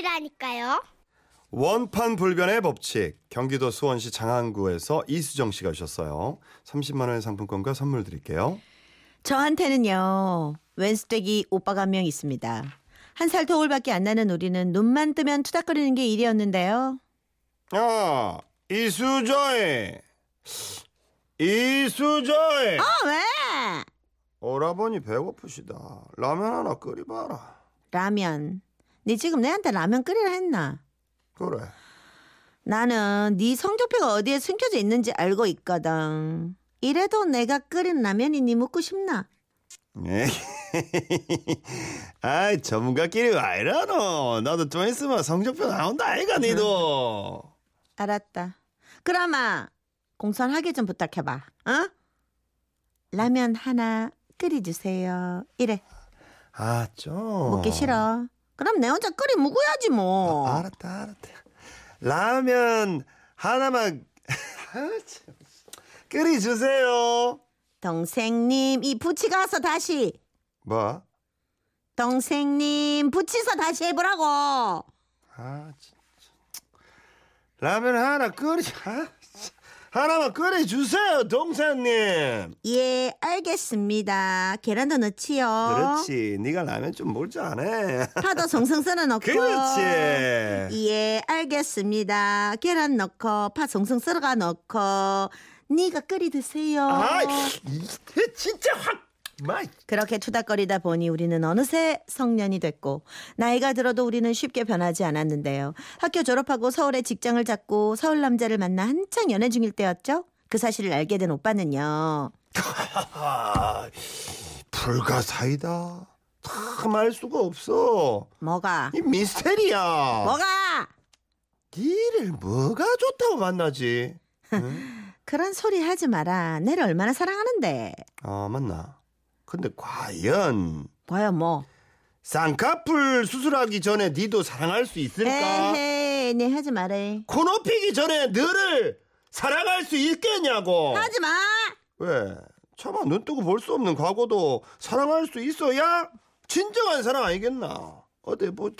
것이라니까요. 원판 불변의 법칙 경기도 수원시 장안구에서 이수정 씨가 주셨어요. 30만 원의 상품권과 선물 드릴게요. 저한테는요 웬스떼기 오빠가 한 명 있습니다. 한살 터울밖에 안 나는 우리는 눈만 뜨면 투닥거리는 게 일이었는데요. 야 이수정이 이수정이 어 왜? 오라버니 배고프시다. 라면 하나 끓여봐라. 라면. 네 지금 내한테 라면 끓이라 했나? 그래. 나는 네 성적표가 어디에 숨겨져 있는지 알고 있거든. 이래도 내가 끓인 라면이 네 먹고 싶나? 아이 전문가끼리 왜 이러노? 나도 좀 있으면 성적표 나온다 아이가 니도. 알았다. 그러마 공손하게 좀 부탁해봐. 어? 라면 하나 끓여주세요. 이래 아 좀. 먹기 싫어. 그럼 내 혼자 끓여 먹어야지 뭐. 아, 알았다 알았다. 라면 하나만 아, 참. 끓여주세요. 동생님 이 붙이가서 다시. 뭐? 동생님 붙이서 다시 해보라고. 아 진짜. 라면 하나 끓여. 아, 참. 하나만 끓여주세요 동생님. 예 알겠습니다. 계란도 넣지요. 그렇지. 네가 라면 좀 먹을 줄 아네. 파도 송송 썰어 넣고. 그렇지. 예 알겠습니다. 계란 넣고 파 송송 썰어가 넣고 네가 끓이 드세요. 아, 이 진짜 확. 마이. 그렇게 투닥거리다 보니 우리는 어느새 성년이 됐고 나이가 들어도 우리는 쉽게 변하지 않았는데요. 학교 졸업하고 서울에 직장을 잡고 서울 남자를 만나 한창 연애 중일 때였죠. 그 사실을 알게 된 오빠는요. 아, 불가사의다. 참알 수가 없어. 뭐가? 이 미스테리야. 뭐가? 니를 뭐가 좋다고 만나지? 그런 소리 하지 마라. 내를 얼마나 사랑하는데. 아 맞나? 근데 과연 뭐야 뭐. 쌍꺼풀 수술하기 전에 니도 사랑할 수 있을까? 에헤이 네 하지 말해. 코 높이기 전에 너를 사랑할 수 있겠냐고? 하지 마. 왜? 차마 눈 뜨고 볼 수 없는 과거도 사랑할 수 있어야 진정한 사랑 아니겠나? 어디 뭐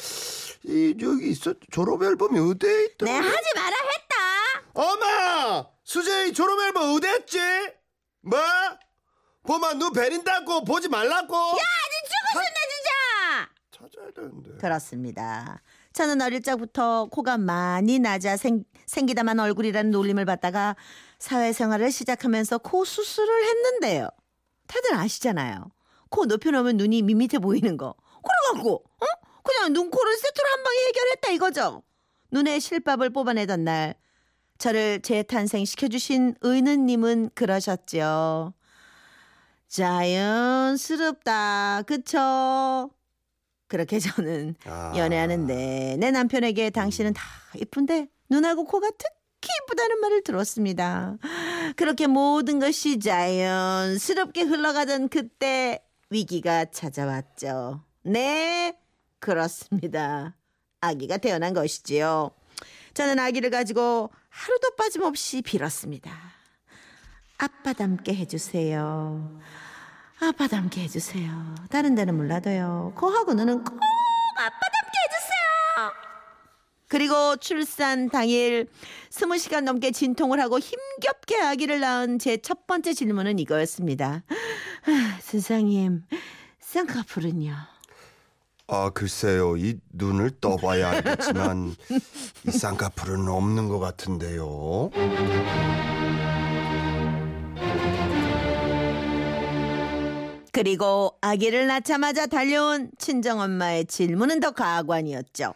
이 여기 있어 졸업 앨범이 어디에 있더? 네 하지 마라 했다. 엄마 수재이 졸업 앨범 어디 했지? 뭐? 보마 눈 베린다고 보지 말라고? 야, 죽고 싶네 진짜. 찾아야 되는데. 그렇습니다. 저는 어릴 적부터 코가 많이 낮아 생, 생기다만 얼굴이라는 놀림을 받다가 사회생활을 시작하면서 코 수술을 했는데요. 다들 아시잖아요. 코 높여놓으면 눈이 밋밋해 보이는 거. 그래갖고 어? 그냥 눈 코를 세트로 한 방에 해결했다 이거죠. 눈에 실밥을 뽑아내던 날 저를 재탄생시켜주신 의느님은 그러셨죠. 자연스럽다. 그쵸? 그렇게 저는 아. 연애하는데 내 남편에게 당신은 다 이쁜데 눈하고 코가 특히 이쁘다는 말을 들었습니다. 그렇게 모든 것이 자연스럽게 흘러가던 그때 위기가 찾아왔죠. 네, 그렇습니다. 아기가 태어난 것이지요. 저는 아기를 가지고 하루도 빠짐없이 빌었습니다. 아빠 닮게 해주세요. 아빠 닮게 해주세요. 다른 데는 몰라도요. 코하고 눈은 꼭 아빠 닮게 해주세요. 그리고 출산 당일 20시간 넘게 진통을 하고 힘겹게 아기를 낳은 제 첫 번째 질문은 이거였습니다. 아, 선생님, 쌍꺼풀은요? 아 글쎄요 이 눈을 떠봐야 알겠지만 이 쌍꺼풀은 없는 것 같은데요. 그리고 아기를 낳자마자 달려온 친정엄마의 질문은 더 가관이었죠.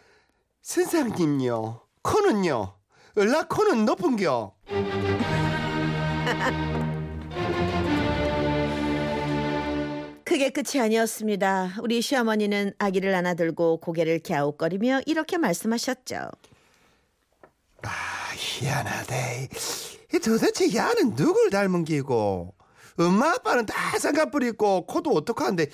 선생님요 코는요 을라 코는 높은겨. 그게 끝이 아니었습니다. 우리 시어머니는 아기를 안아들고 고개를 갸웃거리며 이렇게 말씀하셨죠. 아 희한하대. 이 도대체 야는 누굴 닮은 기고 엄마 아빠는 다 쌍꺼풀 있고 코도 어떡한데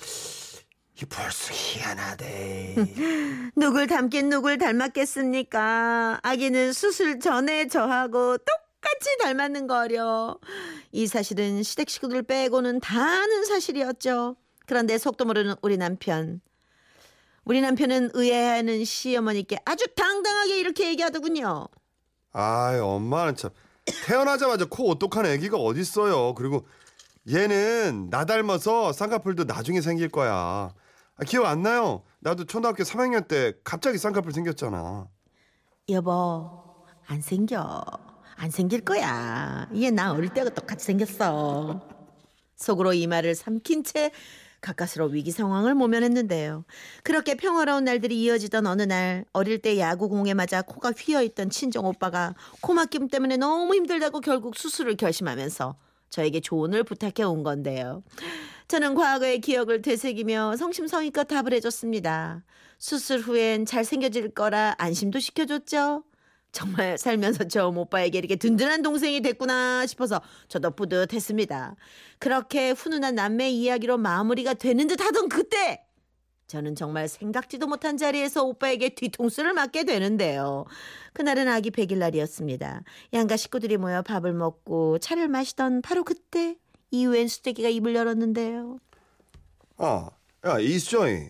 이 벌써 희한하대. 누굴 닮긴 누굴 닮았겠습니까? 아기는 수술 전에 저하고 똑같이 닮았는 거려. 이 사실은 시댁 식구들 빼고는 다 아는 사실이었죠. 그런데 속도 모르는 우리 남편. 우리 남편은 의아해하는 시어머니께 아주 당당하게 이렇게 얘기하더군요. 아이 엄마는 참 태어나자마자 코 오똑한 애기가 어딨어요. 그리고 얘는 나 닮아서 쌍꺼풀도 나중에 생길 거야. 아, 기억 안 나요? 나도 초등학교 3학년 때 갑자기 쌍꺼풀 생겼잖아. 여보, 안 생겨. 안 생길 거야. 얘 나 어릴 때가 똑같이 생겼어. 속으로 이 말을 삼킨 채 가까스로 위기 상황을 모면했는데요. 그렇게 평화로운 날들이 이어지던 어느 날 어릴 때 야구공에 맞아 코가 휘어있던 친정 오빠가 코막힘 때문에 너무 힘들다고 결국 수술을 결심하면서 저에게 조언을 부탁해 온 건데요. 저는 과거의 기억을 되새기며 성심성의껏 답을 해줬습니다. 수술 후엔 잘생겨질 거라 안심도 시켜줬죠. 정말 살면서 처음 오빠에게 이렇게 든든한 동생이 됐구나 싶어서 저도 뿌듯했습니다. 그렇게 훈훈한 남매 이야기로 마무리가 되는 듯 하던 그때 저는 정말 생각지도 못한 자리에서 오빠에게 뒤통수를 맞게 되는데요. 그날은 아기 100일 날이었습니다. 양가 식구들이 모여 밥을 먹고 차를 마시던 바로 그때 이후엔 수태기가 입을 열었는데요. 아, 야 이수정이,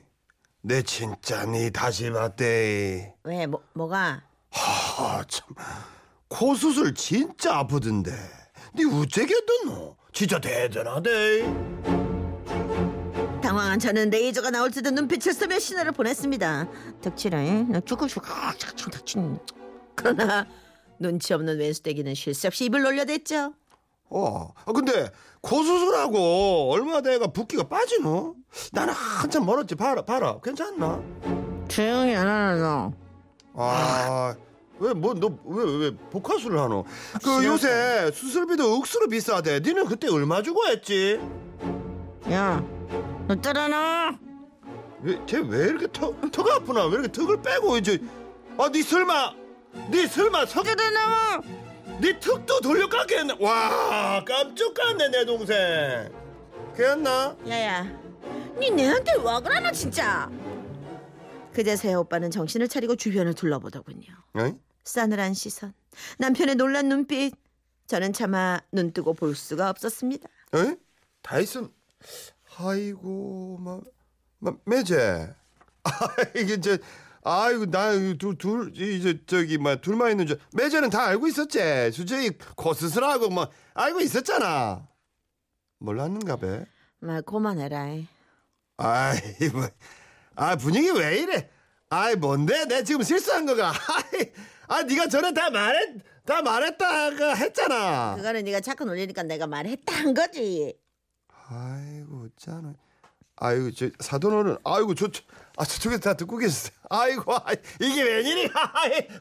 내 진짜 니 다시 봤대. 왜 뭐, 뭐가? 아 참, 코 수술 진짜 아프던데. 니 우째겠노? 진짜 대단하대. 당황한 저는 레이저가 나올 듯한 눈빛을 쏘며 신호를 보냈습니다. 나 죽어죽어, 닥친. 그러나 눈치 없는 왼수대기는 쉴새 없이 입을 놀려댔죠. 어, 아, 근데 코 수술하고 얼마 돼가 붓기가 빠지노? 나는 한참 멀었지. 봐라, 봐라. 괜찮나? 조용히 안 하나 너. 아, 왜 뭐 너 왜 왜 복화술을 하노? 그 요새 수술비도 억수로 비싸대. 니는 그때 얼마 주고 했지? 야, 너 따라나? 왜쟤왜 이렇게 턱 턱 아프나? 왜 이렇게 턱을 빼고 이제? 아, 니 설마, 니 설마 석, 따라나? 니 턱도 돌려 깎게 했나? 와, 깜짝 놀랐네 내 동생. 괜찮나? 야야, 니 내한테 와 그러나 진짜? 그제서야 오빠는 정신을 차리고 주변을 둘러보더군요. 어이? 싸늘한 시선, 남편의 놀란 눈빛. 저는 차마 눈 뜨고 볼 수가 없었습니다. 에? 다이슨 아이고 막, 막 매제. 아 이게 이제 아이고 나둘둘 이제 저기 막 둘만 있는 줄 매제는 다 알고 있었지. 코 수술하고 뭐 알고 있었잖아. 몰랐는가 배? 말 그만해라. 아이 뭐 아 분위기 왜 이래? 아이 뭔데? 내 지금 실수한 거가. 아이 아 네가 전에 다 말했 다 말했다 했잖아. 그거는 네가 자꾸 놀리니까 내가 말했다 한 거지. 아이고 짠. 아이고 저 사돈어른 아이고 저 아 저쪽에 다 듣고 계셨어요. 아이고 아이, 이게 웬일이야?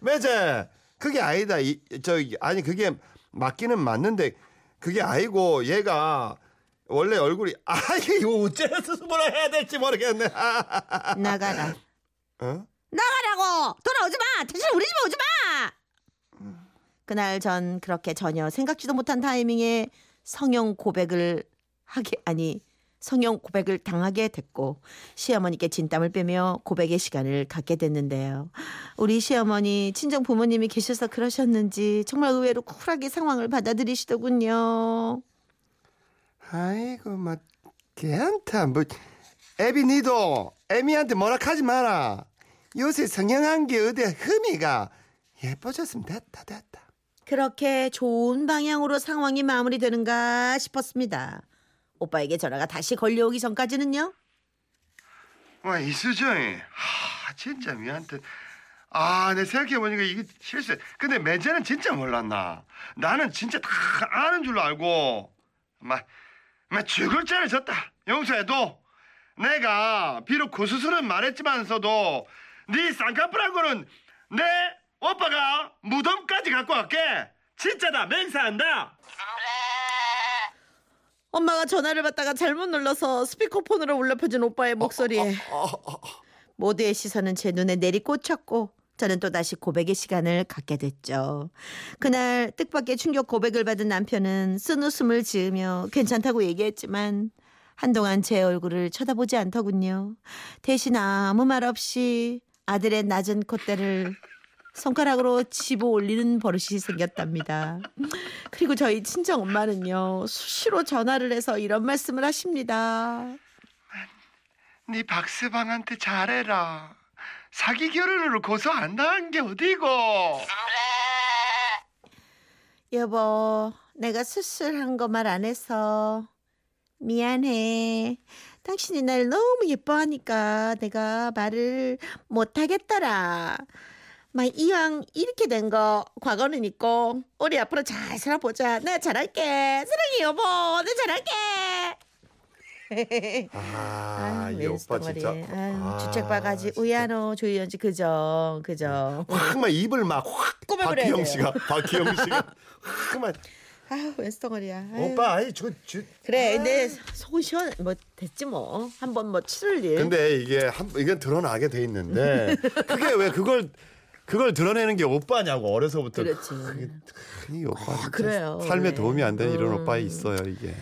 매제 그게 아니다. 이, 저기 아니 그게 맞기는 맞는데 그게 아니고 얘가 원래 얼굴이 아 이게 어째서 수습을 해야 될지 모르겠네. 아, 나가라. 어? 나가라고! 돌아오지 마! 다시 우리 집에 오지 마! 그날 전 그렇게 전혀 생각지도 못한 타이밍에 성형 고백을 하게, 아니, 성형 고백을 당하게 됐고, 시어머니께 진땀을 빼며 고백의 시간을 갖게 됐는데요. 우리 시어머니, 친정 부모님이 계셔서 그러셨는지 정말 의외로 쿨하게 상황을 받아들이시더군요. 아이고 막 괜찮다. 뭐 애비 니도 애미한테 뭐라 하지 마라. 요새 성형한 게 어디 흠이가 예뻐졌으면 됐다 됐다. 그렇게 좋은 방향으로 상황이 마무리되는가 싶었습니다. 오빠에게 전화가 다시 걸려오기 전까지는요. 와 이 수정이 하 진짜 미안해. 아내 생각해보니까 이게 실수. 근데 매제는 진짜 몰랐나. 나는 진짜 다 아는 줄로 알고 막, 막 죽을 죄를 졌다. 용서해도 내가 비록 고수술은 말했지만서도 네 쌍꺼풀하고는 내 오빠가 무덤까지 갖고 갈게. 진짜다 맹세한다. 엄마가 전화를 받다가 잘못 눌러서 스피커폰으로 울려 퍼진 오빠의 목소리에 모두의 시선은 제 눈에 내리꽂혔고 저는 또다시 고백의 시간을 갖게 됐죠. 그날 뜻밖의 충격 고백을 받은 남편은 쓴 웃음을 지으며 괜찮다고 얘기했지만 한동안 제 얼굴을 쳐다보지 않더군요. 대신 아무 말 없이 아들의 낮은 콧대를 손가락으로 집어 올리는 버릇이 생겼답니다. 그리고 저희 친정 엄마는요 수시로 전화를 해서 이런 말씀을 하십니다. 네 박스방한테 잘해라. 사기 결혼으로 고소 안 당한 게 어디고? 여보, 내가 수술한 거 말 안 해서 미안해. 당신이 날 너무 예뻐하니까 내가 말을 못 하겠더라. 막 이왕 이렇게 된 거 과거는 있고 우리 앞으로 잘 살아보자. 내가 잘할게. 사랑해 여보. 내가 잘할게. 아, 이 오빠. 진짜. 아, 주책 바가지 진짜. 우야노 조이연지 그죠 그죠. 확막 입을 막확 박기영. 씨가 박기영 씨가 확막 아유 왼수덩어리야. 아유. 오빠 아이 저, 저 그래, 근데 속은 시원 뭐 됐지 뭐 한번 뭐 치를 일. 근데 이게 한 이건 드러나게 돼 있는데 그게 왜 그걸 그걸 드러내는 게 오빠냐고 어려서부터 그렇지. 이 오빠 진짜 그래요. 삶에 네. 도움이 안 되는 이런 음. 오빠 있어요 이게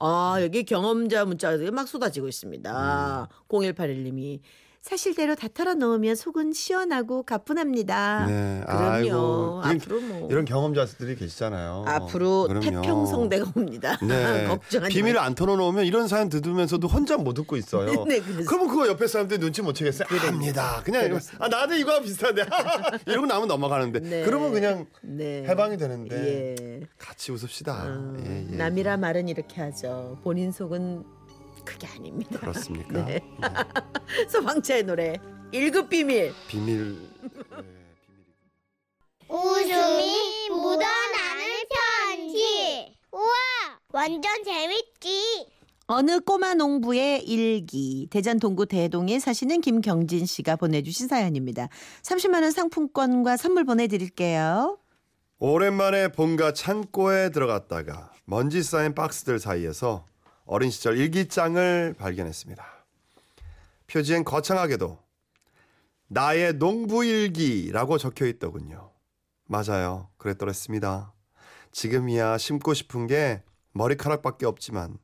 아 여기 경험자 문자가 막 쏟아지고 있습니다. 음. 0181님이 사실대로 다 털어놓으면 속은 시원하고 가뿐합니다. 네, 그럼요. 아이고, 앞으로 뭐 이런 경험자들이 계시잖아요 앞으로 그럼요. 태평성대가 옵니다. 네. 걱정하지 비밀을. 안 털어놓으면 이런 사연 들으면서도 혼자 못 듣고 있어요. 네, 그래서- 그러면 그거 옆에 사람들이 눈치 못 채겠어요. 압니다. 그냥 이러면 아 나도 이거와 비슷한데 이러고 나면 넘어가는데 네. 그러면 그냥 네. 해방이 되는데 예. 같이 웃읍시다. 어, 예, 예. 남이라 말은 이렇게 하죠. 본인 속은 그게 아닙니다. 그렇습니까? 네. 소방차의 노래 1급 비밀. 비밀. 네. 웃음이 묻어나는 편지. 우와, 완전 재밌지. 어느 꼬마 농부의 일기 대전 동구 대동에 사시는 김경진 씨가 보내주신 사연입니다. 30만 원 상품권과 선물 보내드릴게요. 오랜만에 본가 창고에 들어갔다가 먼지 쌓인 박스들 사이에서 어린 시절 일기장을 발견했습니다. 표지엔 거창하게도 나의 농부일기라고 적혀 있더군요. 맞아요. 그랬더랬습니다. 지금이야 심고 싶은 게 머리카락밖에 없지만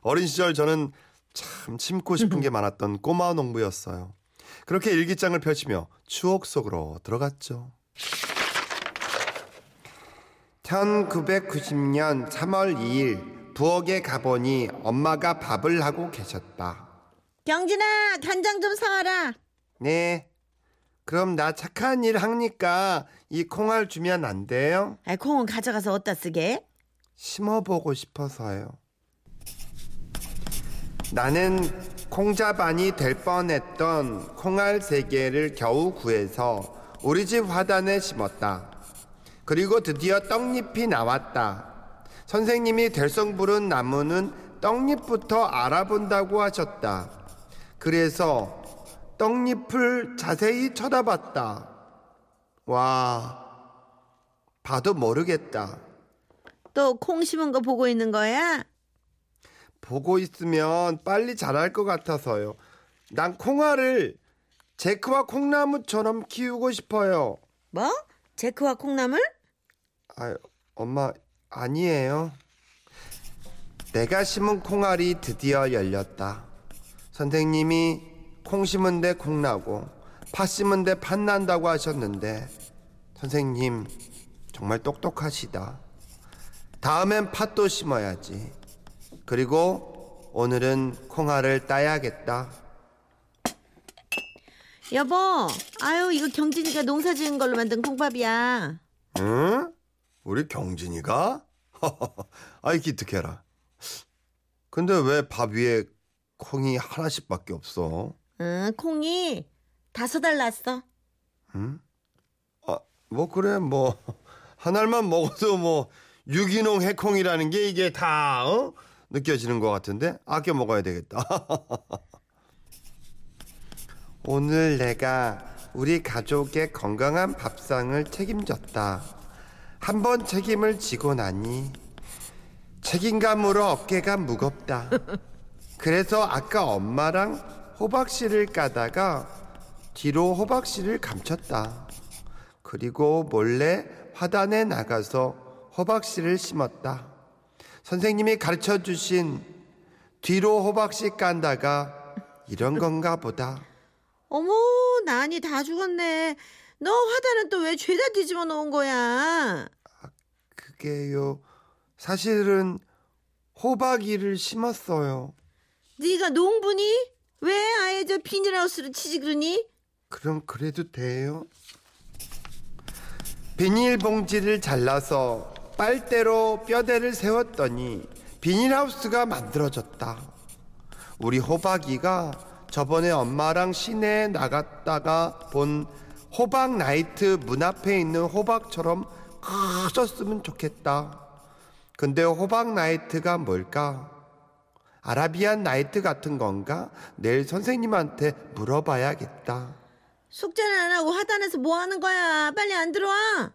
어린 시절 저는 참 심고 싶은 게 많았던 꼬마 농부였어요. 그렇게 일기장을 펼치며 추억 속으로 들어갔죠. 1990년 3월 2일 부엌에 가보니 엄마가 밥을 하고 계셨다. 경진아 간장 좀 사와라. 네. 그럼 나 착한 일 하니까 이 콩알 주면 안 돼요? 아, 콩은 가져가서 어디다 쓰게? 심어보고 싶어서요. 나는 콩자반이 될 뻔했던 콩알 세 개를 겨우 구해서 우리 집 화단에 심었다. 그리고 드디어 떡잎이 나왔다. 선생님이 될성 부른 나무는 떡잎부터 알아본다고 하셨다. 그래서 떡잎을 자세히 쳐다봤다. 와, 봐도 모르겠다. 또 콩 심은 거 보고 있는 거야? 보고 있으면 빨리 자랄 것 같아서요. 난 콩알을 제크와 콩나무처럼 키우고 싶어요. 뭐? 제크와 콩나물? 아, 엄마 아니에요. 내가 심은 콩알이 드디어 열렸다. 선생님이 콩 심은 데 콩 나고 팥 심은 데 팥 난다고 하셨는데 선생님 정말 똑똑하시다. 다음엔 팥도 심어야지. 그리고 오늘은 콩알을 따야겠다. 여보, 아유 이거 경진이가 농사 지은 걸로 만든 콩밥이야. 응? 우리 경진이가? 아이 기특해라. 근데 왜 밥 위에 콩이 하나씩밖에 없어? 응, 콩이 다섯 알 났어. 응? 아, 뭐 그래 뭐 한 알만 먹어도 뭐 유기농 해콩이라는 게 이게 다 어? 느껴지는 것 같은데 아껴 먹어야 되겠다. 오늘 내가 우리 가족의 건강한 밥상을 책임졌다. 한번 책임을 지고 나니 책임감으로 어깨가 무겁다. 그래서 아까 엄마랑 호박씨를 까다가 뒤로 호박씨를 감췄다. 그리고 몰래 화단에 나가서 호박씨를 심었다. 선생님이 가르쳐 주신 뒤로 호박씨 깐다가 이런 건가 보다. 어머, 난이 다 죽었네. 너 화단은 또 왜 죄다 뒤집어 놓은 거야? 그게요. 사실은 호박이를 심었어요. 네가 농부니? 왜 아예 저 비닐하우스를 치지 그러니? 그럼 그래도 돼요? 비닐봉지를 잘라서 빨대로 뼈대를 세웠더니 비닐하우스가 만들어졌다. 우리 호박이가 저번에 엄마랑 시내에 나갔다가 본 호박 나이트 문 앞에 있는 호박처럼 커졌으면 좋겠다. 근데 호박 나이트가 뭘까? 아라비안 나이트 같은 건가? 내일 선생님한테 물어봐야겠다. 숙제는 안 하고 하단에서 뭐 하는 거야? 빨리 안 들어와.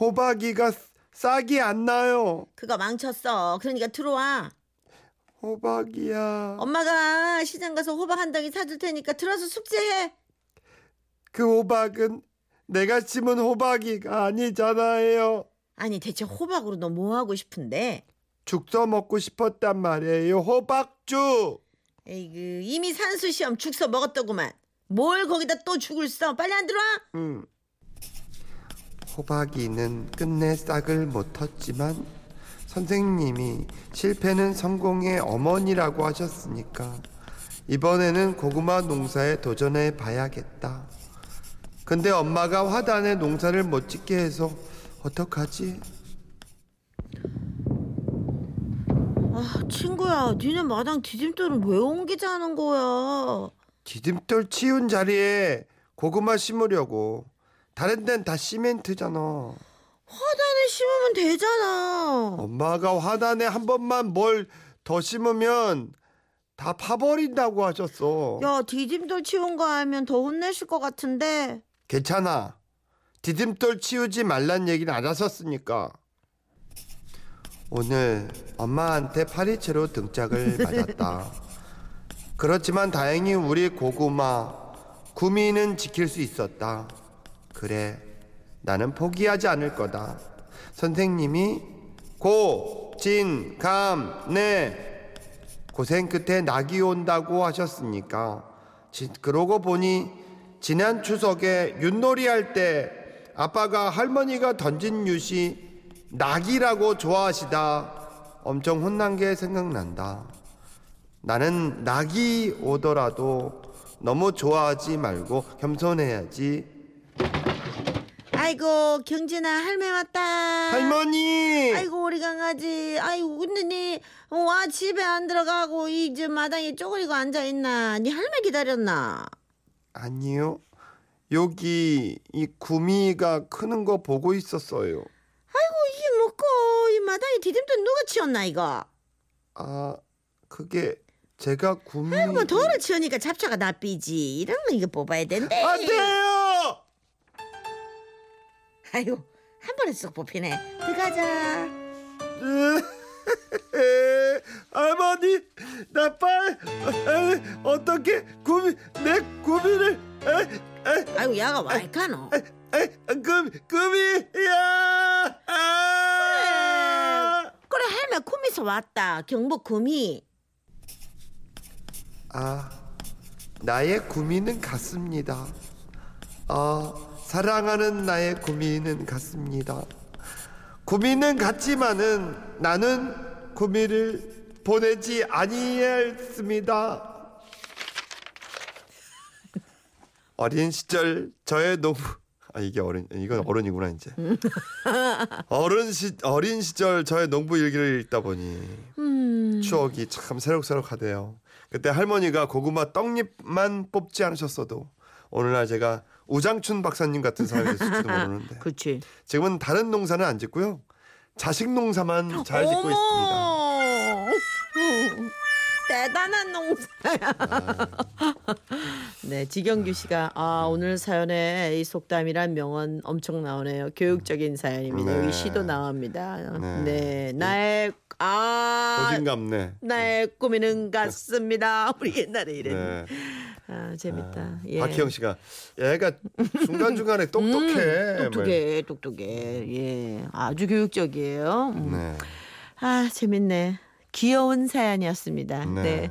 호박이가 싹이 안 나요. 그거 망쳤어. 그러니까 들어와. 호박이야. 엄마가 시장 가서 호박 한 덩이 사줄 테니까 들어서 숙제해. 그 호박은 내가 심은 호박이가 아니잖아요. 아니 대체 호박으로 너 뭐 하고 싶은데? 죽서 먹고 싶었단 말이에요. 호박죽. 에이그 이미 산수 시험 죽서 먹었더구만. 뭘 거기다 또 죽을 써? 빨리 안 들어와. 음. 호박이는 끝내 싹을 못 텄지만 선생님이 실패는 성공의 어머니라고 하셨으니까 이번에는 고구마 농사에 도전해 봐야겠다. 근데 엄마가 화단에 농사를 못 짓게 해서 어떡하지? 아 친구야, 니네 마당 디딤돌은 왜 옮기자는 거야? 디딤돌 치운 자리에 고구마 심으려고 다른 데는 다 시멘트잖아. 화단에 심으면 되잖아. 엄마가 화단에 한 번만 뭘 더 심으면 다 파버린다고 하셨어. 야 디딤돌 치운 거 알면 더 혼내실 것 같은데. 괜찮아. 디딤돌 치우지 말란 얘기는 안 하셨으니까. 오늘 엄마한테 파리채로 등짝을 맞았다. 그렇지만 다행히 우리 고구마 구미는 지킬 수 있었다. 그래, 나는 포기하지 않을 거다. 선생님이 고, 진, 감, 네 고생 끝에 낙이 온다고 하셨으니까. 지- 그러고 보니 지난 추석에 윷놀이 할 때 아빠가 할머니가 던진 윷이 낙이라고 좋아하시다 엄청 혼난 게 생각난다. 나는 낙이 오더라도 너무 좋아하지 말고 겸손해야지. 아이고 경진아 할매 왔다. 할머니! 아이고 우리 강아지. 아이고 근데 니 와 집에 안 들어가고 이저 마당에 쪼그리고 앉아 있나? 니 할매 기다렸나? 아니요. 여기 이 구미가 크는 거 보고 있었어요. 아이고 이게 뭐고 이 마당에 디딤돌 누가 치웠나 이거? 아, 그게 제가 구미 아이고 돌을 치우니까 잡초가 납비지. 이런 거 이거 뽑아야 된대. 안 돼요! 아이고 한 번에 쏙 뽑히네. 들어가자. 에, 할머니 나 빨 어떻게 구미 내 구미를 아이고 야가 와이카노. 에, 구 구미야 아, 그래 할매 구미서 왔다. 경북 구미. 아 나의 구미는 같습니다 아 사랑하는 나의 구미는 같습니다 구미는 같지만은 나는 구미를 보내지 아니했습니다 어린 시절 저의 농부 아 이게 어린 이건 어른이구나 이제 어른 시 어린 시절 저의 농부 일기를 읽다 보니 음. 추억이 참 새록새록하대요. 그때 할머니가 고구마 떡잎만 뽑지 않으셨어도 오늘날 제가 우장춘 박사님 같은 사람이 됐을지도 모르는데 그렇지. 지금은 다른 농사는 안 짓고요. 자식 농사만 잘 짓고 있습니다. 대단한 농사야. 네, 지경규 씨가 아 오늘 사연에 이 속담이란 명언 엄청 나오네요. 교육적인 사연입니다. 네. 여기 시도 나옵니다. 네. 네, 나의 아 고진감네. 나의 꿈이는 같습니다. 우리 옛날에 이랬는데. 네. 아 재밌다. 예. 박희영 씨가 얘가 중간 중간에 똑똑해. 음, 똑똑해, 똑똑해. 예, 아주 교육적이에요. 음. 네. 아 재밌네. 귀여운 사연이었습니다. 네. 네.